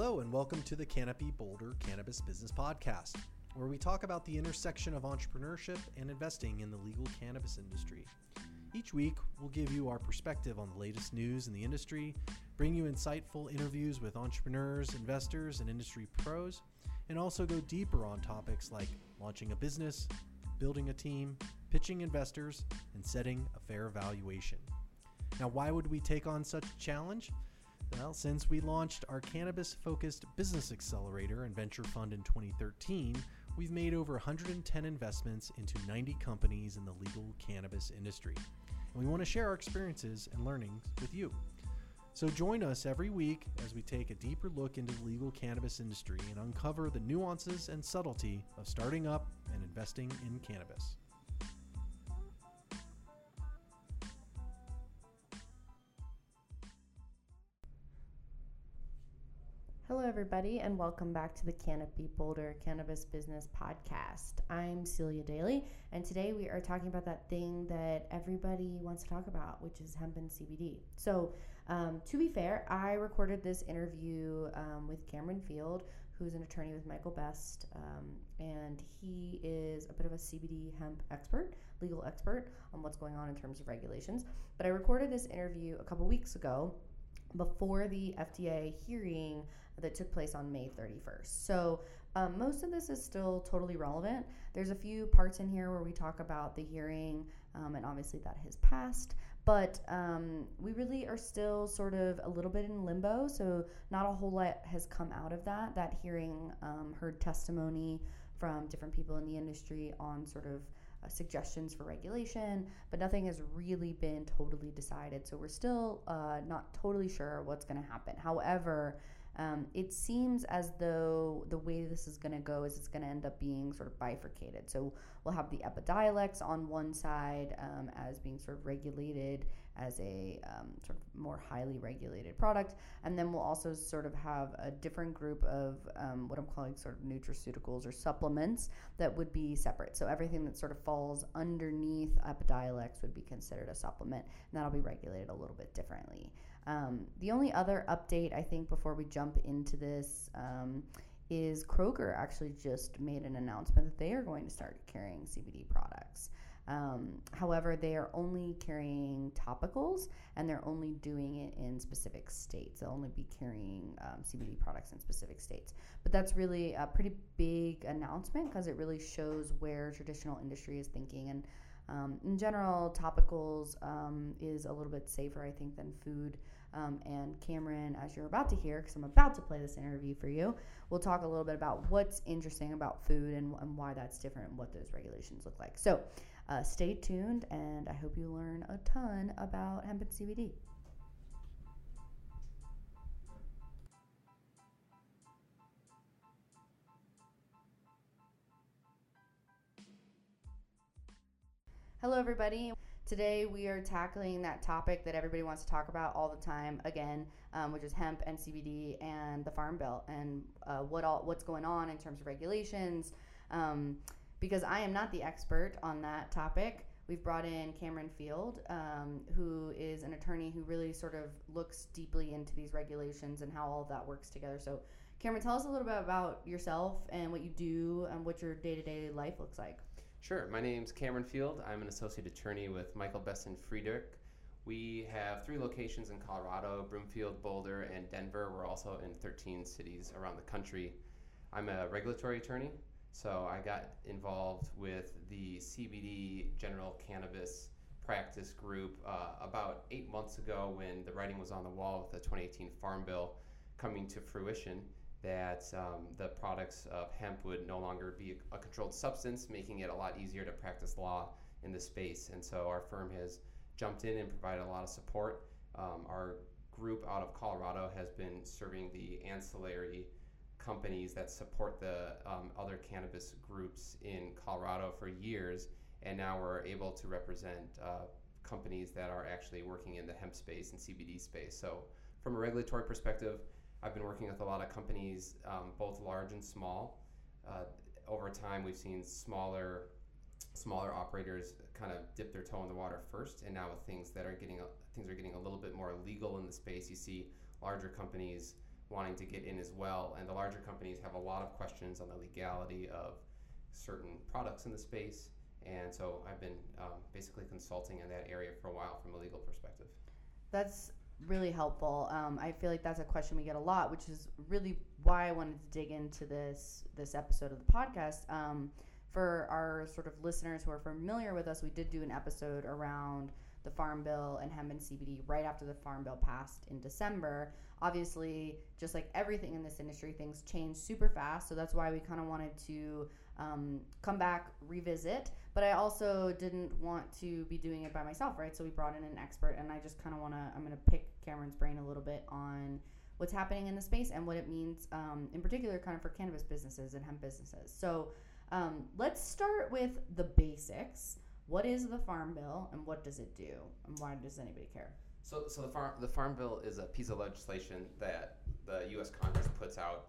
Hello, and welcome to the Canopy Boulder Cannabis Business Podcast, where we talk about the intersection of entrepreneurship and investing in the legal cannabis industry. Each week, we'll give you our perspective on the latest news in the industry, bring you insightful interviews with entrepreneurs, investors, and industry pros, and also go deeper on topics like launching a business, building a team, pitching investors, and setting a fair valuation. Now, why would we take on such a challenge? Well, since we launched our cannabis focused business accelerator and venture fund in 2013, we've made over 110 investments into 90 companies in the legal cannabis industry. And we want to share our experiences and learnings with you. So join us every week as we take a deeper look into the legal cannabis industry and uncover the nuances and subtlety of starting up and investing in cannabis. Hello, everybody, and welcome back to the Canopy Boulder Cannabis Business Podcast. I'm Celia Daly, and today we are talking about that thing that everybody wants to talk about, which is hemp and CBD. So, um, to be fair, I recorded this interview um, with Cameron Field, who's an attorney with Michael Best, um, and he is a bit of a CBD hemp expert, legal expert on what's going on in terms of regulations. But I recorded this interview a couple weeks ago before the FDA hearing that took place on May 31st. So um, most of this is still totally relevant. There's a few parts in here where we talk about the hearing, um, and obviously that has passed. But um, we really are still sort of a little bit in limbo. So not a whole lot has come out of that. That hearing um, heard testimony from different people in the industry on sort of uh, suggestions for regulation, but nothing has really been totally decided. So we're still uh, not totally sure what's going to happen. However, um, it seems as though the way this is going to go is it's going to end up being sort of bifurcated. So we'll have the Epidiolex on one side um, as being sort of regulated as a um, sort of more highly regulated product, and then we'll also sort of have a different group of um, what I'm calling sort of nutraceuticals or supplements that would be separate. So everything that sort of falls underneath Epidiolex would be considered a supplement, and that'll be regulated a little bit differently. Um, the only other update I think before we jump into this um, is Kroger actually just made an announcement that they are going to start carrying CBD products. Um, however, they are only carrying topicals and they're only doing it in specific states. They'll only be carrying um, CBD products in specific states. But that's really a pretty big announcement because it really shows where traditional industry is thinking. And um, in general, topicals um, is a little bit safer, I think, than food. Um, and Cameron, as you're about to hear, because I'm about to play this interview for you, we'll talk a little bit about what's interesting about food and, and why that's different and what those regulations look like. So uh, stay tuned, and I hope you learn a ton about hemp and CBD. Hello, everybody. Today we are tackling that topic that everybody wants to talk about all the time again, um, which is hemp and CBD and the Farm Bill and uh, what all what's going on in terms of regulations. Um, because I am not the expert on that topic, we've brought in Cameron Field, um, who is an attorney who really sort of looks deeply into these regulations and how all of that works together. So, Cameron, tell us a little bit about yourself and what you do and what your day to day life looks like. Sure. My name's Cameron Field. I'm an associate attorney with Michael Best and Friedrich. We have three locations in Colorado Broomfield, Boulder, and Denver. We're also in 13 cities around the country. I'm a regulatory attorney, so I got involved with the CBD general cannabis practice group uh, about eight months ago when the writing was on the wall with the 2018 Farm Bill coming to fruition that um, the products of hemp would no longer be a controlled substance, making it a lot easier to practice law in the space. And so our firm has jumped in and provided a lot of support. Um, our group out of Colorado has been serving the ancillary companies that support the um, other cannabis groups in Colorado for years, and now we're able to represent uh, companies that are actually working in the hemp space and CBD space. So, from a regulatory perspective, I've been working with a lot of companies, um, both large and small. Uh, over time, we've seen smaller, smaller operators kind of dip their toe in the water first, and now with things that are getting things are getting a little bit more legal in the space, you see larger companies wanting to get in as well. And the larger companies have a lot of questions on the legality of certain products in the space. And so I've been um, basically consulting in that area for a while from a legal perspective. That's really helpful. Um, I feel like that's a question we get a lot, which is really why I wanted to dig into this this episode of the podcast. Um, for our sort of listeners who are familiar with us, we did do an episode around the Farm Bill and hemp and CBD right after the Farm Bill passed in December. Obviously, just like everything in this industry, things change super fast. So that's why we kind of wanted to um, come back, revisit. But I also didn't want to be doing it by myself, right? So we brought in an expert, and I just kind of want to, I'm going to pick Cameron's brain a little bit on what's happening in the space and what it means, um, in particular, kind of for cannabis businesses and hemp businesses. So um, let's start with the basics. What is the Farm Bill and what does it do? And why does anybody care? So, so the farm the Farm Bill is a piece of legislation that the U.S. Congress puts out,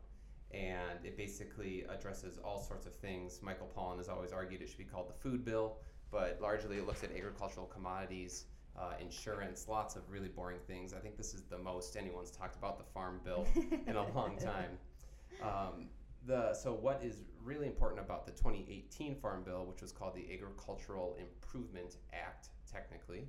and it basically addresses all sorts of things. Michael Pollan has always argued it should be called the Food Bill, but largely it looks at agricultural commodities, uh, insurance, lots of really boring things. I think this is the most anyone's talked about the Farm Bill in a long time. Um, the so what is really important about the 2018 Farm Bill, which was called the Agricultural Improvement Act, technically.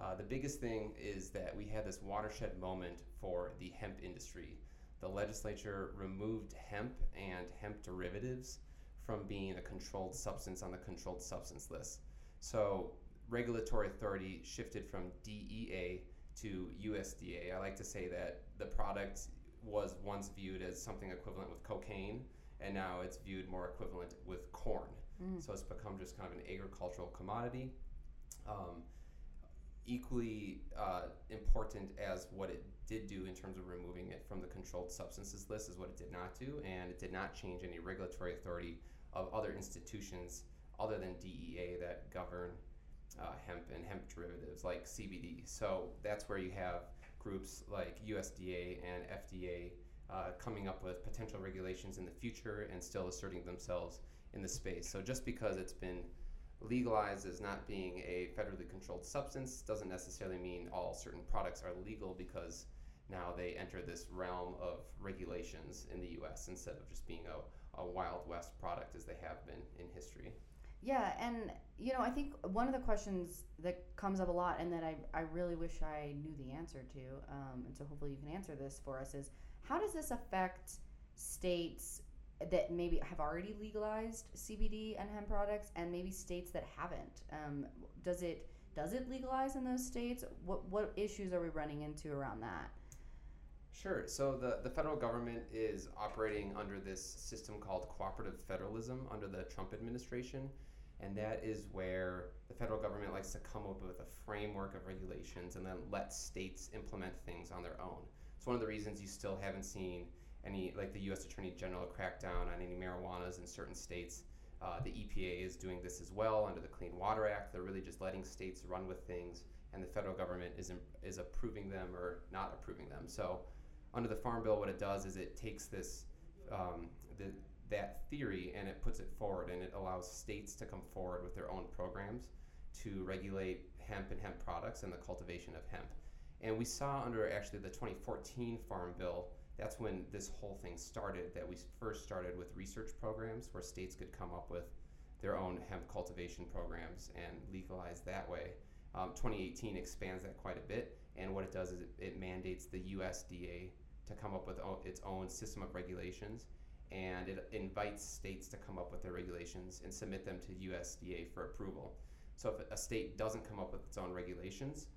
Uh, the biggest thing is that we had this watershed moment for the hemp industry. The legislature removed hemp and hemp derivatives from being a controlled substance on the controlled substance list. So, regulatory authority shifted from DEA to USDA. I like to say that the product was once viewed as something equivalent with cocaine, and now it's viewed more equivalent with corn. Mm. So it's become just kind of an agricultural commodity. Um, equally uh, important as what it did do in terms of removing it from the controlled substances list is what it did not do, and it did not change any regulatory authority of other institutions other than DEA that govern uh, hemp and hemp derivatives like CBD. So that's where you have groups like USDA and FDA uh, coming up with potential regulations in the future and still asserting themselves in the space. So just because it's been legalized as not being a federally controlled substance doesn't necessarily mean all certain products are legal because now they enter this realm of regulations in the US instead of just being a, a Wild West product as they have been in history. Yeah, and you know, I think one of the questions that comes up a lot and that I, I really wish I knew the answer to, um, and so hopefully you can answer this for us, is how does this affect states that maybe have already legalized CBD and hemp products, and maybe states that haven't. Um, does it does it legalize in those states? What what issues are we running into around that? Sure. So the, the federal government is operating under this system called cooperative federalism under the Trump administration. And that is where the federal government likes to come up with a framework of regulations and then let states implement things on their own. It's one of the reasons you still haven't seen any like the U.S. Attorney General crackdown on any marijuanas in certain states. Uh, the EPA is doing this as well under the Clean Water Act. They're really just letting states run with things, and the federal government is is approving them or not approving them. So, under the Farm Bill, what it does is it takes this um, the, that theory and it puts it forward, and it allows states to come forward with their own programs to regulate hemp and hemp products and the cultivation of hemp. And we saw under actually the 2014 Farm Bill that's when this whole thing started. That we first started with research programs where states could come up with their own hemp cultivation programs and legalize that way. Um, 2018 expands that quite a bit, and what it does is it, it mandates the USDA to come up with o- its own system of regulations, and it invites states to come up with their regulations and submit them to USDA for approval. So if a state doesn't come up with its own regulations,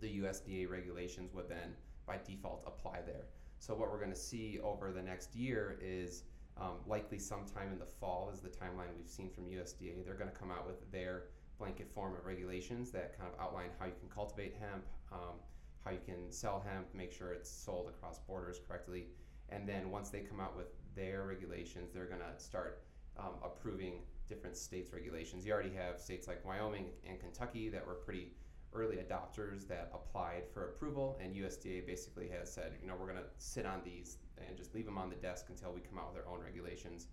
the USDA regulations would then by default apply there. So what we're going to see over the next year is um, likely sometime in the fall is the timeline we've seen from USDA. They're going to come out with their blanket form of regulations that kind of outline how you can cultivate hemp, um, how you can sell hemp, make sure it's sold across borders correctly. And then once they come out with their regulations, they're going to start um, approving different states' regulations. You already have states like Wyoming and Kentucky that were pretty early adopters that applied for approval, and USDA basically has said, you know, we're going to sit on these and just leave them on the desk until we come out with our own regulations.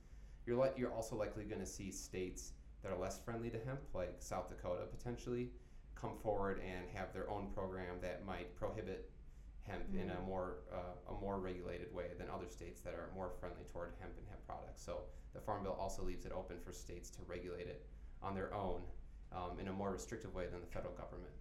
You're, li- you're also likely going to see states that are less friendly to hemp, like South Dakota potentially, come forward and have their own program that might prohibit hemp in a more uh, a more regulated way than other states that are more friendly toward hemp and hemp products. So the Farm Bill also leaves it open for states to regulate it on their own um, in a more restrictive way than the federal government.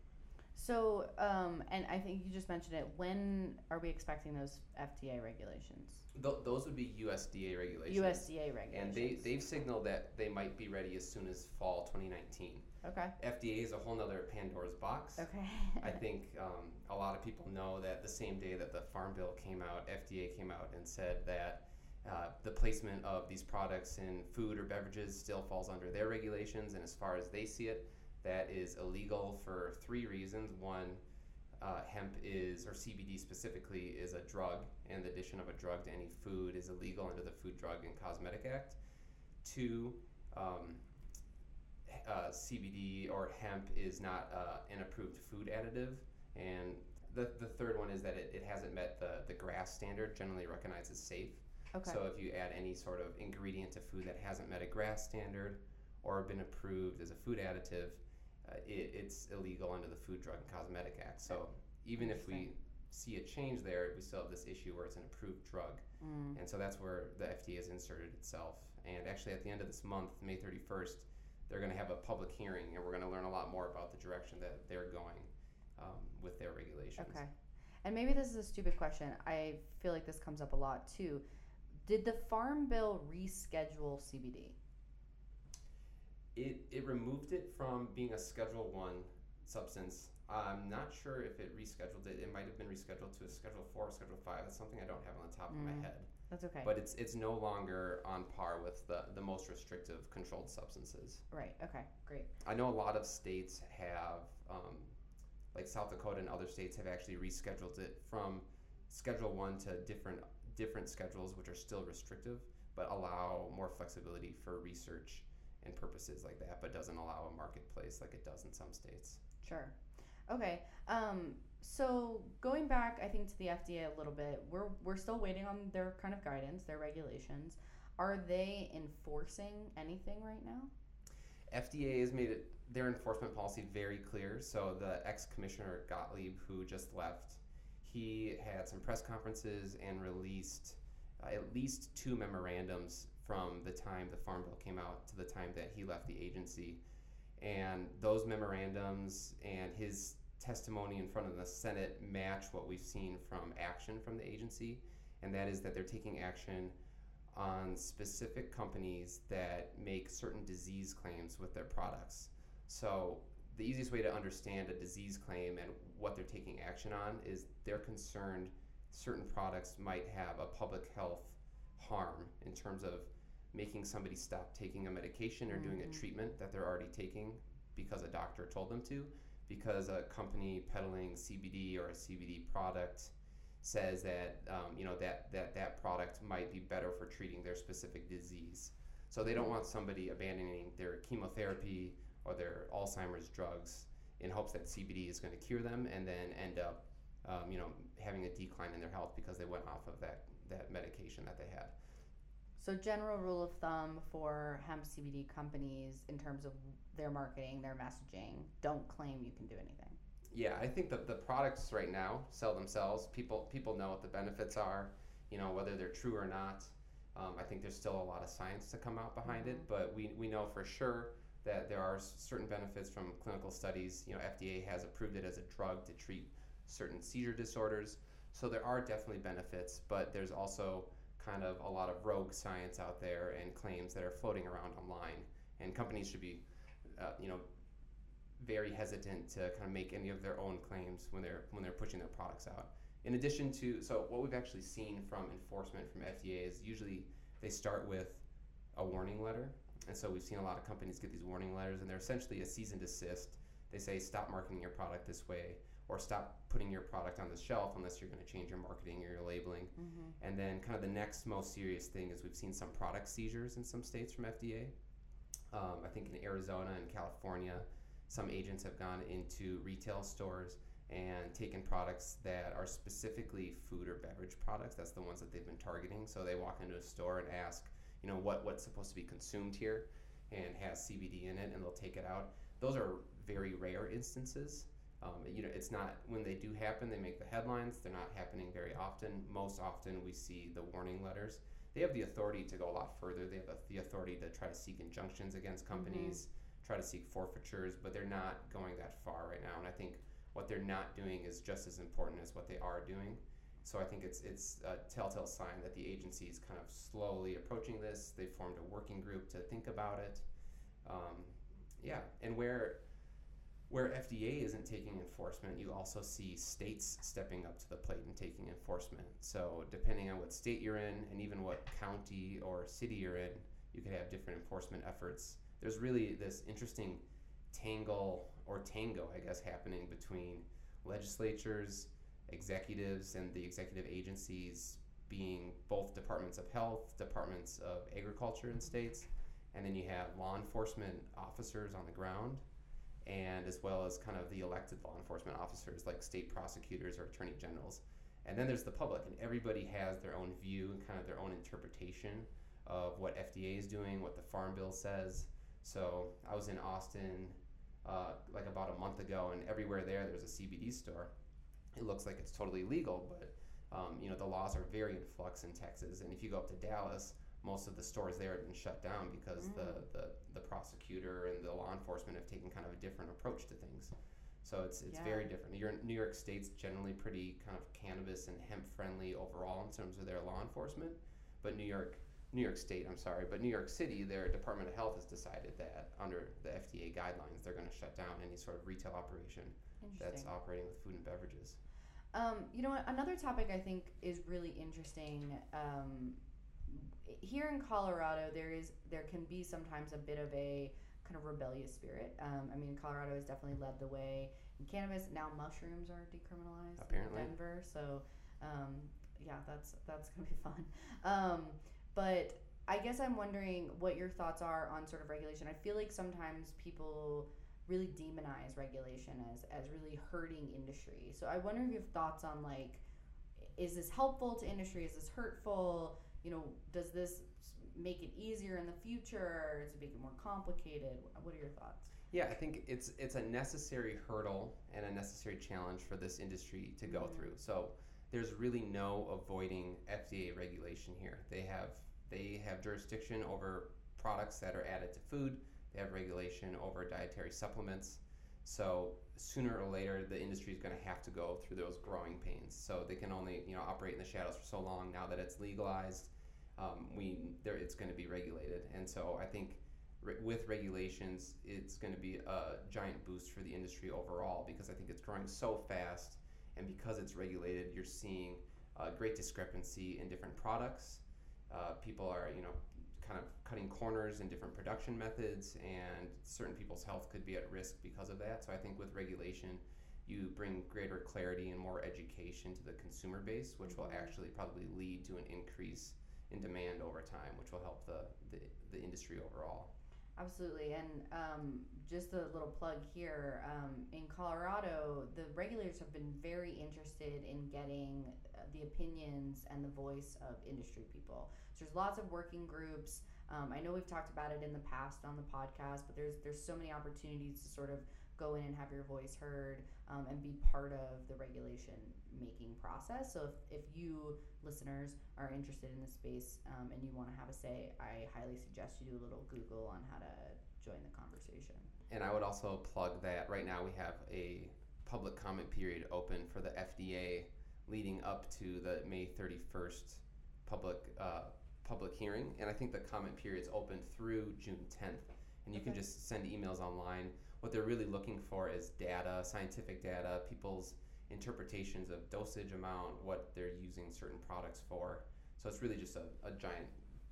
So, um, and I think you just mentioned it. When are we expecting those FDA regulations? Th- those would be USDA regulations. USDA regulations. And they, they've signaled that they might be ready as soon as fall 2019. Okay. FDA is a whole nother Pandora's box. Okay. I think um, a lot of people know that the same day that the Farm Bill came out, FDA came out and said that uh, the placement of these products in food or beverages still falls under their regulations, and as far as they see it, that is illegal for three reasons. One, uh, hemp is, or CBD specifically, is a drug, and the addition of a drug to any food is illegal under the Food, Drug, and Cosmetic Act. Two, um, uh, CBD or hemp is not uh, an approved food additive. And the, the third one is that it, it hasn't met the, the GRAS standard, generally recognized as safe. okay. So if you add any sort of ingredient to food that hasn't met a GRAS standard or been approved as a food additive, uh, it, it's illegal under the Food, Drug, and Cosmetic Act. So even if we see a change there, we still have this issue where it's an approved drug. Mm. And so that's where the FDA has inserted itself. And actually, at the end of this month, May 31st, they're going to have a public hearing, and we're going to learn a lot more about the direction that they're going um, with their regulations. Okay. And maybe this is a stupid question. I feel like this comes up a lot too. Did the Farm Bill reschedule CBD? It, it removed it from being a Schedule 1 substance. I'm not sure if it rescheduled it. It might have been rescheduled to a Schedule 4 or Schedule 5. That's something I don't have on the top of Mm. my head. That's okay. But it's, it's no longer on par with the, the most restrictive controlled substances. right. Okay. Great. I know a lot of states have, um, like South Dakota and other states have actually rescheduled it from Schedule One to different different schedules, which are still restrictive, but allow more flexibility for research and purposes like that, but doesn't allow a marketplace like it does in some states. Sure. Okay. Um, so going back, I think to the FDA a little bit, we're we're still waiting on their kind of guidance, their regulations. Are they enforcing anything right now? FDA has made it their enforcement policy very clear. So the ex-commissioner Gottlieb, who just left, he had some press conferences and released uh, at least two memorandums from the time the Farm Bill came out to the time that he left the agency. And those memorandums and his testimony in front of the Senate match what we've seen from action from the agency, and that is that they're taking action on specific companies that make certain disease claims with their products. So, the easiest way to understand a disease claim and what they're taking action on is they're concerned certain products might have a public health harm in terms of making somebody stop taking a medication or doing a Mhm. treatment that they're already taking because a doctor told them to, because a company peddling CBD or a CBD product says that um, you know that, that that product might be better for treating their specific disease. So they don't want somebody abandoning their chemotherapy or their Alzheimer's drugs in hopes that CBD is going to cure them and then end up um, you know having a decline in their health because they went off of that that medication that they had. So general rule of thumb for hemp CBD companies in terms of their marketing, their messaging, don't claim you can do anything. Yeah, I think that the products right now sell themselves. People people know what the benefits are, you know whether they're true or not. Um, I think there's still a lot of science to come out behind it, but we, we know for sure that there are certain benefits from clinical studies. You know, FDA has approved it as a drug to treat certain seizure disorders. So there are definitely benefits, but there's also kind of a lot of rogue science out there and claims that are floating around online. And companies should be, uh, you know, very hesitant to kind of make any of their own claims when they're when they're pushing their products out. In addition to, so what we've actually seen from enforcement from FDA is usually they start with a warning letter, and so we've seen a lot of companies get these warning letters, and they're essentially a cease and desist. They say stop marketing your product this way, or stop putting your product on the shelf unless you're going to change your marketing or your labeling. Mm-hmm. And then, kind of the next most serious thing is we've seen some product seizures in some states from FDA. Um, I think in Arizona and California, some agents have gone into retail stores and taken products that are specifically food or beverage products. That's the ones that they've been targeting. So they walk into a store and ask, you know, what, what's supposed to be consumed here and has CBD in it, and they'll take it out. Those are very rare instances. Um, you know, it's not when they do happen, they make the headlines. They're not happening very often. Most often, we see the warning letters. They have the authority to go a lot further. They have the authority to try to seek injunctions against companies, mm-hmm. try to seek forfeitures, but they're not going that far right now. And I think what they're not doing is just as important as what they are doing. So I think it's it's a telltale sign that the agency is kind of slowly approaching this. They formed a working group to think about it. Um, yeah, and where where FDA isn't taking enforcement, you also see states stepping up to the plate and taking enforcement. So depending on what state you're in, and even what county or city you're in, you could have different enforcement efforts. There's really this interesting tangle or tango, I guess, happening between legislatures executives and the executive agencies being both departments of health, departments of agriculture in states, and then you have law enforcement officers on the ground, and as well as kind of the elected law enforcement officers like state prosecutors or attorney generals. And then there's the public, and everybody has their own view and kind of their own interpretation of what FDA is doing, what the Farm Bill says. So I was in Austin uh, like about a month ago, and everywhere there, there's a CBD store it looks like it's totally legal, but um, you know the laws are very in flux in Texas. And if you go up to Dallas, most of the stores there have been shut down because mm. the, the the prosecutor and the law enforcement have taken kind of a different approach to things. So it's it's yeah. very different. New York State's generally pretty kind of cannabis and hemp friendly overall in terms of their law enforcement, but New York New York State, I'm sorry, but New York City, their Department of Health has decided that under the FDA guidelines, they're going to shut down any sort of retail operation that's operating with food and beverages. Um, you know what? Another topic I think is really interesting. Um, here in Colorado, there is there can be sometimes a bit of a kind of rebellious spirit. Um, I mean, Colorado has definitely led the way in cannabis. Now mushrooms are decriminalized Apparently. in Denver, so um, yeah, that's that's gonna be fun. Um, but I guess I'm wondering what your thoughts are on sort of regulation. I feel like sometimes people really demonize regulation as as really hurting industry. So I wonder if you have thoughts on like, is this helpful to industry? Is this hurtful? You know, does this make it easier in the future? Does it make it more complicated? What are your thoughts? Yeah, I think it's it's a necessary hurdle and a necessary challenge for this industry to go mm-hmm. through. So there's really no avoiding FDA regulation here. They have they have jurisdiction over products that are added to food they have regulation over dietary supplements. So sooner or later, the industry is going to have to go through those growing pains. So they can only you know operate in the shadows for so long. Now that it's legalized, um, we there it's going to be regulated. And so I think re- with regulations, it's going to be a giant boost for the industry overall because I think it's growing so fast, and because it's regulated, you're seeing a great discrepancy in different products. Uh, people are you know kind of cutting corners in different production methods, and certain people's health could be at risk because of that. So I think with regulation, you bring greater clarity and more education to the consumer base, which will mm-hmm. actually probably lead to an increase in demand over time, which will help the, the, the industry overall. Absolutely. And um, just a little plug here um, in Colorado, the regulators have been very interested in getting uh, the opinions and the voice of industry people. So there's lots of working groups. Um, I know we've talked about it in the past on the podcast, but there's there's so many opportunities to sort of go in and have your voice heard um, and be part of the regulation making process. So if, if you listeners are interested in this space um, and you want to have a say, I highly suggest you do a little Google on how to join the conversation. And I would also plug that right now we have a public comment period open for the FDA leading up to the May 31st public uh, public hearing, and I think the comment period is open through June 10th. And you okay. can just send emails online. What they're really looking for is data, scientific data, people's interpretations of dosage amount, what they're using certain products for. So it's really just a, a giant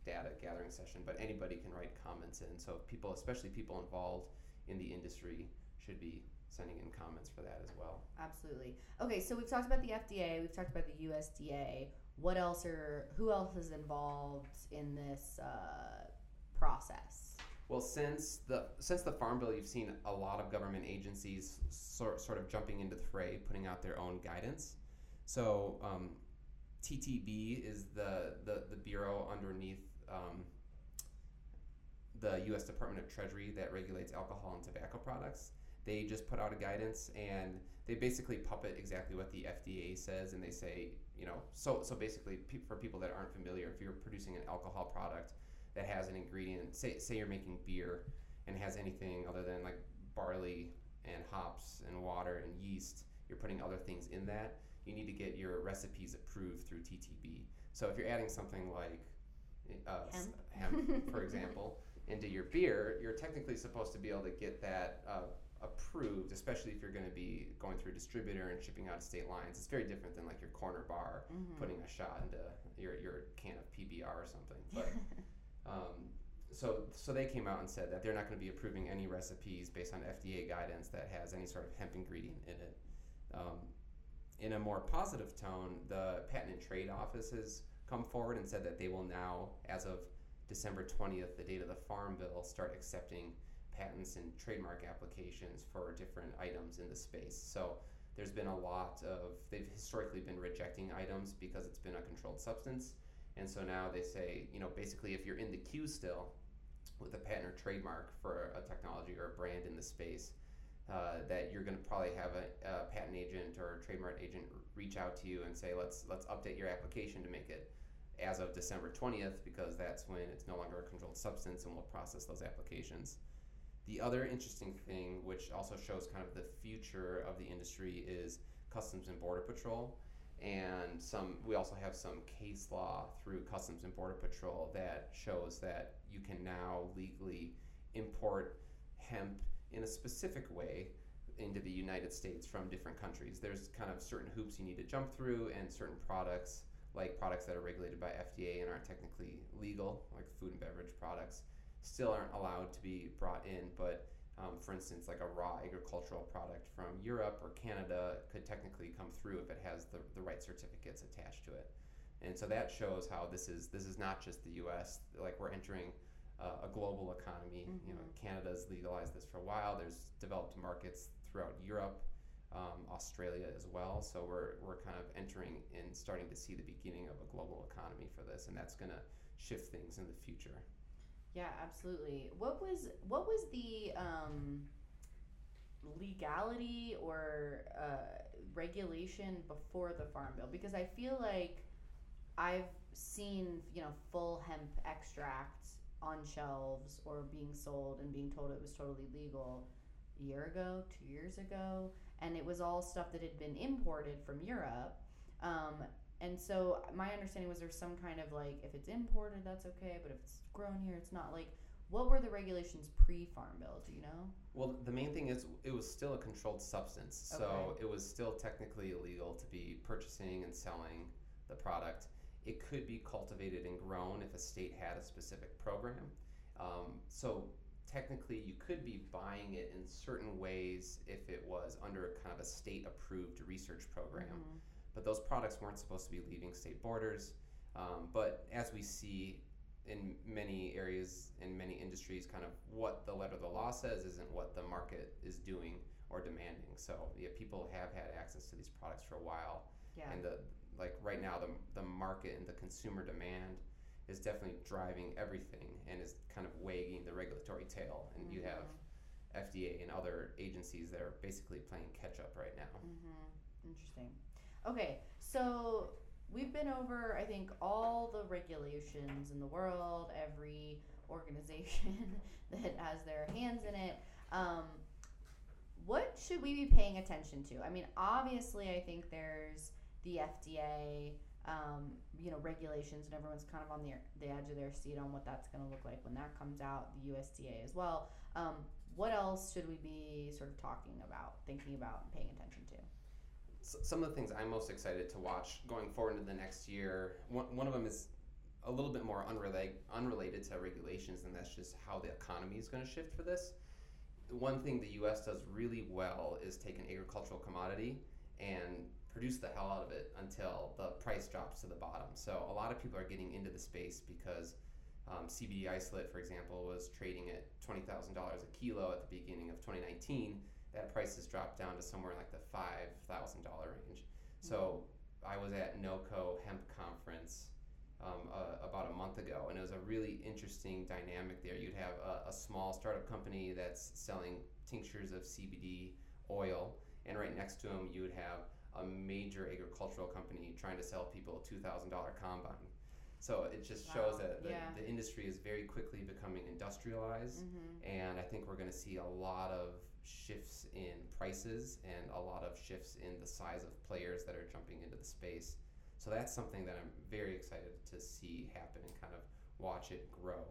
data gathering session, but anybody can write comments in. So people, especially people involved in the industry, should be sending in comments for that as well. Absolutely. Okay, so we've talked about the FDA, we've talked about the USDA what else are who else is involved in this uh, process? Well, since the since the Farm Bill, you've seen a lot of government agencies sort sort of jumping into the fray, putting out their own guidance. So um, TTB is the, the the bureau underneath um, the U.S. Department of Treasury that regulates alcohol and tobacco products. they just put out a guidance and they basically puppet exactly what the FDA says, and they say, you know, so so basically pe- for people that aren't familiar, if you're producing an alcohol product that has an ingredient, say say you're making beer and has anything other than like barley and hops and water and yeast, you're putting other things in that. You need to get your recipes approved through TTB. So if you're adding something like uh, Hemp. hemp, for example, into your beer, you're technically supposed to be able to get that uh, approved, especially if you're going to be going through a distributor and shipping out of state lines. It's very different than like your corner bar Mhm. putting a shot into your, your can of PBR or something. But um, so so they came out and said that they're not going to be approving any recipes based on FDA guidance that has any sort of hemp ingredient in it. Um, in a more positive tone, the Patent and Trade Office has come forward and said that they will now, as of December 20th, the date of the Farm Bill, start accepting patents and trademark applications for different items in the space. So there's been a lot of, they've historically been rejecting items because it's been a controlled substance. And so now they say, you know, basically if you're in the queue still with a patent or trademark for a technology or a brand in the space, uh, that you're going to probably have a, a patent agent or a trademark agent reach out to you and say, let's let's update your application to make it as of December 20th because that's when it's no longer a controlled substance and we'll process those applications. The other interesting thing, which also shows kind of the future of the industry, is Customs and Border Patrol. And some, we also have some case law through Customs and Border Patrol that shows that you can now legally import hemp in a specific way into the United States from different countries. There's kind of certain hoops you need to jump through, and certain products, like products that are regulated by FDA and aren't technically legal, like food and beverage products, still aren't allowed to be brought in. But um, for instance, like a raw agricultural product from Europe or Canada could technically come through if it has the, the right certificates attached to it. And so that shows how this is this is not just the U.S. Like we're entering uh, a global economy. You know, Canada's legalized this for a while. There's developed markets throughout Europe, um, Australia as well. So we're we're kind of entering and starting to see the beginning of a global economy for this, and that's going to shift things in the future. Yeah, absolutely. What was what was the um, legality or uh, regulation before the farm bill? Because I feel like I've seen you know full hemp extract on shelves or being sold and being told it was totally legal a year ago, two years ago, and it was all stuff that had been imported from Europe. Um, and so my understanding was there's some kind of like if it's imported that's okay, but if it's grown here it's not. Like what were the regulations pre-farm bill? Do you know? Well, the main thing is it was still a controlled substance, so Okay. it was still technically illegal to be purchasing and selling the product. It could be cultivated and grown if a state had a specific program. Um, so technically, you could be buying it in certain ways if it was under a kind of a state-approved research program. Mhm. But those products weren't supposed to be leaving state borders. Um, but as we see in many areas in many industries, kind of what the letter of the law says isn't what the market is doing or demanding. So yeah, people have had access to these products for a while, Yeah. and the like right now the the market and the consumer demand is definitely driving everything and is kind of wagging the regulatory tail. And you have FDA and other agencies that are basically playing catch up right now. Mm-hmm. Interesting. Okay, so we've been over, I think, all the regulations in the world, every organization that has their hands in it. Um, what should we be paying attention to? I mean, obviously, I think there's the FDA, um, you know, regulations, and everyone's kind of on the, the edge of their seat on what that's going to look like when that comes out, the USDA as well. Um, what else should we be sort of talking about, thinking about, and paying attention to? Some of the things I'm most excited to watch going forward into the next year, one, one of them is a little bit more unrelated, unrelated to regulations, and that's just how the economy is going to shift for this. One thing the U.S. does really well is take an agricultural commodity and produce the hell out of it until the price drops to the bottom. So a lot of people are getting into the space because um, CBD isolate, for example, was trading at twenty thousand dollars a kilo at the beginning of 2019 that price has dropped down to somewhere like the five thousand dollar range. So I was at NOCO Hemp Conference um, uh, about a month ago, and it was a really interesting dynamic there. You'd have a, a small startup company that's selling tinctures of CBD oil, and right next to them you would have a major agricultural company trying to sell people a two thousand dollar combine. So it just shows that the, yeah. the industry is very quickly becoming industrialized, Mm-hmm. and I think we're going to see a lot of shifts in prices and a lot of shifts in the size of players that are jumping into the space. So that's something that I'm very excited to see happen and kind of watch it grow.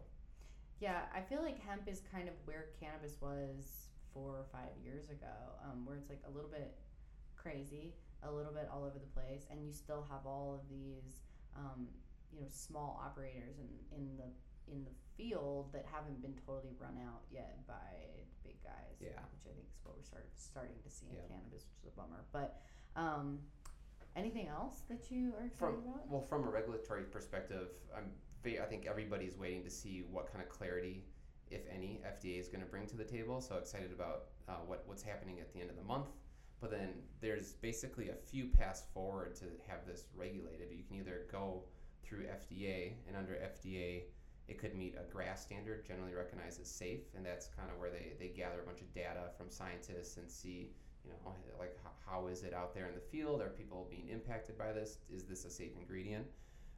Yeah, I feel like hemp is kind of where cannabis was four or five years ago, um, where it's like a little bit crazy, a little bit all over the place, and you still have all of these, um, you know, small operators in, in the in the field that haven't been totally run out yet by the big guys. Yeah. which I think is what we're start, starting to see in Yeah. cannabis, which is a bummer. But um, anything else that you are excited From about? well, from a regulatory perspective, I'm I think everybody's waiting to see what kind of clarity, if any, FDA is going to bring to the table. So excited about uh, what what's happening at the end of the month. But then there's basically a few paths forward to have this regulated. You can either go through FDA, and under FDA, it could meet a GRAS standard, generally recognized as safe, and that's kind of where they, they gather a bunch of data from scientists and see, you know, like how, how is it out there in the field? Are people being impacted by this? Is this a safe ingredient?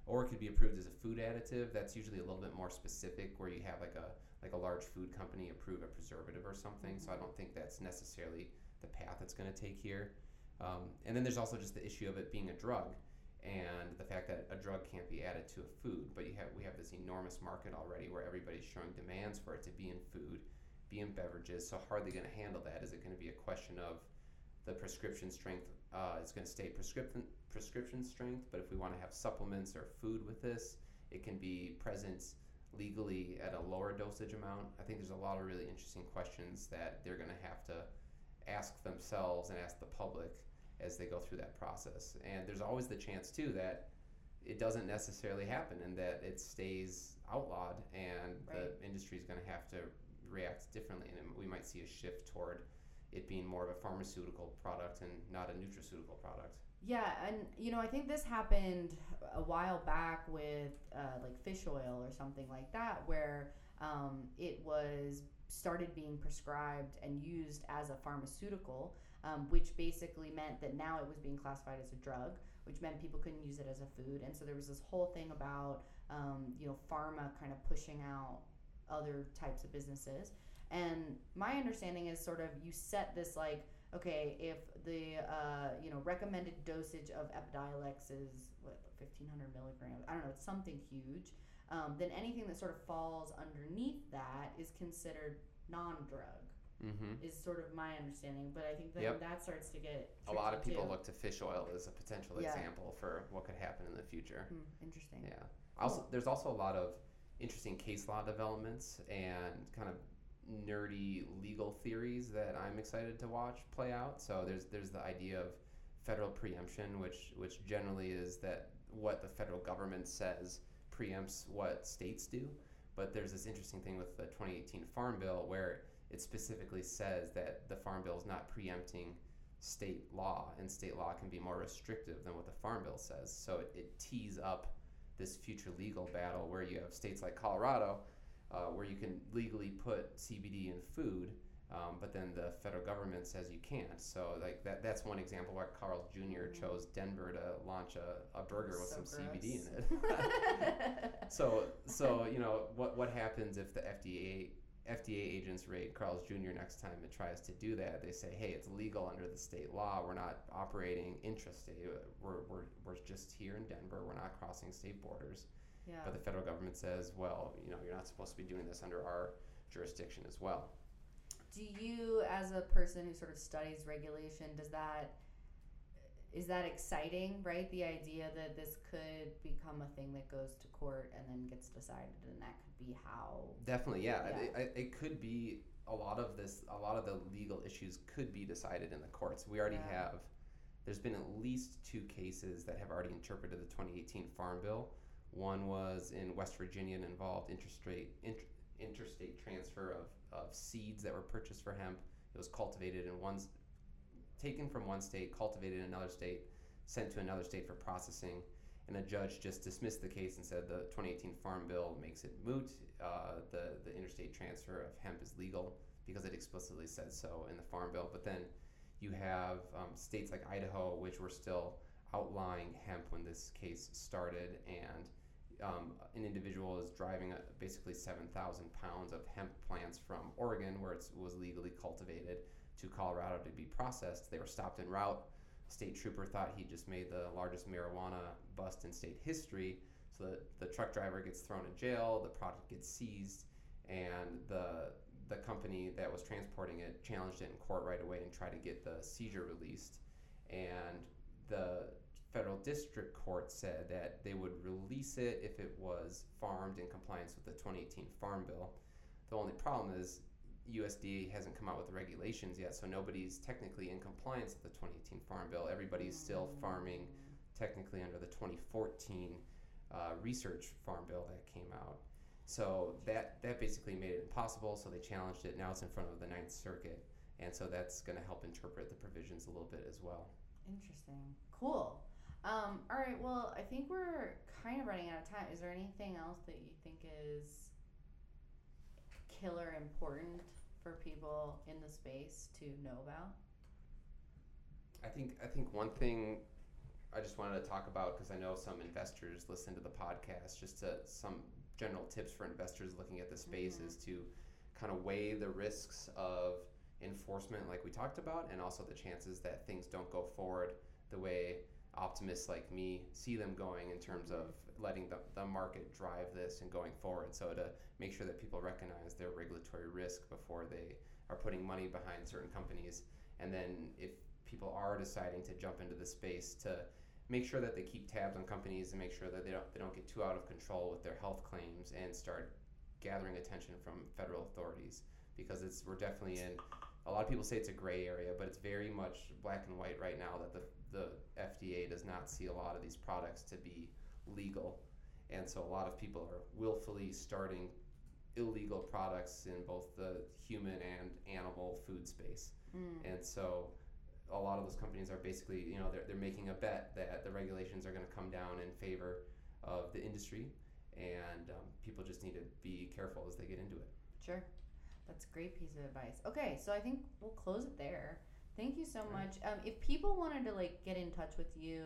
Or it could be approved as a food additive. That's usually a little bit more specific, where you have like a like a large food company approve a preservative or something. So I don't think that's necessarily the path it's going to take here. Um, and then there's also just the issue of it being a drug and the fact that a drug can't be added to a food. But have we have this enormous market already where everybody's showing demands for it to be in food, be in beverages. So how are they going to handle that? Is it going to be a question of the prescription strength? Uh, it's going to stay prescription prescription strength, but if we want to have supplements or food with this, it can be present legally at a lower dosage amount. I think there's a lot of really interesting questions that they're going to have to ask themselves and ask the public as they go through that process. And there's always the chance too that it doesn't necessarily happen and that it stays outlawed and Right. the industry is going to have to react differently and we might see a shift toward it being more of a pharmaceutical product and not a nutraceutical product. Yeah, and you know, I think this happened a while back with uh, like fish oil or something like that, where um, it was started being prescribed and used as a pharmaceutical, um, which basically meant that now it was being classified as a drug, which meant people couldn't use it as a food. And so there was this whole thing about um, you know pharma kind of pushing out other types of businesses. And my understanding is sort of you set this like okay, if the uh, you know recommended dosage of Epidiolex is what fifteen hundred milligrams, I don't know, it's something huge. Um, then anything that sort of falls underneath that is considered non-drug. Mm-hmm. Is sort of my understanding, but I think that Yep. that starts to get A lot of people too. look to fish oil as a potential Yeah. example for what could happen in the future. Hmm, interesting. Yeah. Also, there's also a lot of interesting case law developments and kind of nerdy legal theories that I'm excited to watch play out. So there's there's the idea of federal preemption, which which generally is that what the federal government says preempts what states do. But there's this interesting thing with the 2018 Farm Bill where it specifically says that the Farm Bill is not preempting state law, and state law can be more restrictive than what the Farm Bill says. So it, it tees up this future legal battle where you have states like Colorado, uh, where you can legally put CBD in food, um, but then the federal government says you can't. So like that that's one example why Carl's Jr. Mhm. chose Denver to launch a, a burger with So some CBD in it. so so you know what what happens if the FDA FDA agents raid Carl's Jr. next time it tries to do that? They say, hey, it's legal under the state law. We're not operating intrastate. We're, we're, we're just here in Denver. We're not crossing state borders. yeah. But the federal government says, well, you know, you're not supposed to be doing this under our jurisdiction as well. Do you, as a person who sort of studies regulation, does that is that exciting? Right, the idea that this could become a thing that goes to court and then gets decided, and that could be how. Definitely, yeah. Yeah. It, it, it could be a lot of this. A lot of the legal issues could be decided in the courts. We already Yeah. have. There's been at least two cases that have already interpreted the 2018 Farm Bill. One was in West Virginia and involved interstate int, interstate transfer of, of seeds that were purchased for hemp. It was cultivated in one, taken from one state, cultivated in another state, sent to another state for processing and a judge just dismissed the case and said the 2018 Farm Bill makes it moot. Uh, the the interstate transfer of hemp is legal. because it explicitly said so in the Farm Bill. But then you have um, states like Idaho, which were still outlawing hemp when this case started, and um, an individual is driving a, basically 7,000 pounds of hemp plants from Oregon, where it was legally cultivated, to Colorado to be processed. They were stopped en route. State trooper thought he just made the largest marijuana bust in state history. So the, the truck driver gets thrown in jail, the product gets seized, and the the company that was transporting it challenged it in court right away and tried to get the seizure released. And the federal district court said that they would release it if it was farmed in compliance with the 2018 Farm Bill. The only problem is USDA hasn't come out with the regulations yet, so nobody's technically in compliance with the 2018 Farm Bill. Everybody's still farming technically under the 2014 uh, research Farm Bill that came out. So that that basically made it impossible. So they challenged it. Now it's in front of the Ninth Circuit, and so that's going to help interpret the provisions a little bit as well. Interesting. Cool. Um, all right. Well, I think we're kind of running out of time. Is there anything else that you think is killer important for people in the space to know about? I think I think one thing I just wanted to talk about because I know some investors listen to the podcast. Just to some general tips for investors looking at the space Mhm. is to kind of weigh the risks of enforcement, like we talked about, and also the chances that things don't go forward the way optimists like me see them going in terms of letting the, the market drive this and going forward. So to make sure that people recognize their regulatory risk before they are putting money behind certain companies, and then if people are deciding to jump into the space to make sure that they keep tabs on companies and make sure that they don't they don't get too out of control with their health claims and start gathering attention from federal authorities because it's we're definitely in a lot of people say it's a gray area but it's very much black and white right now that the the FDA does not see a lot of these products to be legal and so a lot of people are willfully starting illegal products in both the human and animal food space Mm. and so a lot of those companies are basically, you know, they're, they're making a bet that the regulations are going to come down in favor of the industry, and um, people just need to be careful as they get into it. Sure. That's a great piece of advice. Okay, so I think we'll close it there. Thank you so much. Um, if people wanted to like get in touch with you,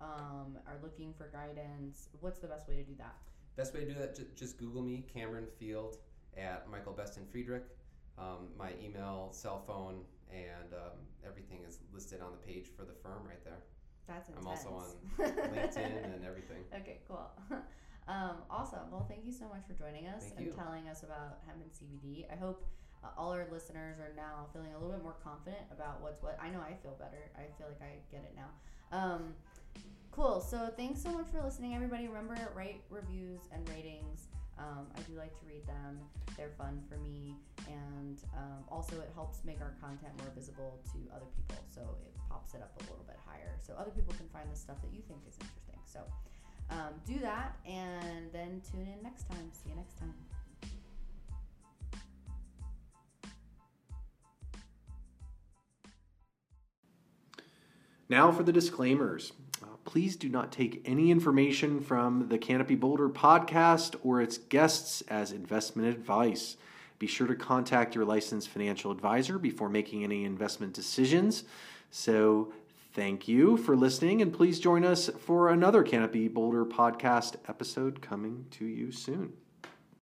um, are looking for guidance, what's the best way to do that? Best way to do that, just, just Google me, Cameron Field at Michael Best and Friedrich. Um, my email, cell phone, and um, everything is listed on the page for the firm right there. That's intense. I'm also on LinkedIn and everything. Okay, cool. um, awesome. Well, thank you so much for joining us Thank and you. telling us about hemp and CBD. I hope uh, all our listeners are now feeling a little bit more confident about what's what. I know I feel better. I feel like I get it now. Um, cool. So thanks so much for listening, everybody. Remember, write reviews and ratings. Um, I do like to read them. They're fun for me, and um, also it helps make our content more visible to other people. So it pops it up a little bit higher, so other people can find the stuff that you think is interesting. So um, do that, and then tune in next time. See you next time. Now for the disclaimers. Uh, please do not take any information from the Canopy Boulder podcast or its guests as investment advice. Be sure to contact your licensed financial advisor before making any investment decisions. So, thank you for listening, and please join us for another Canopy Boulder podcast episode coming to you soon.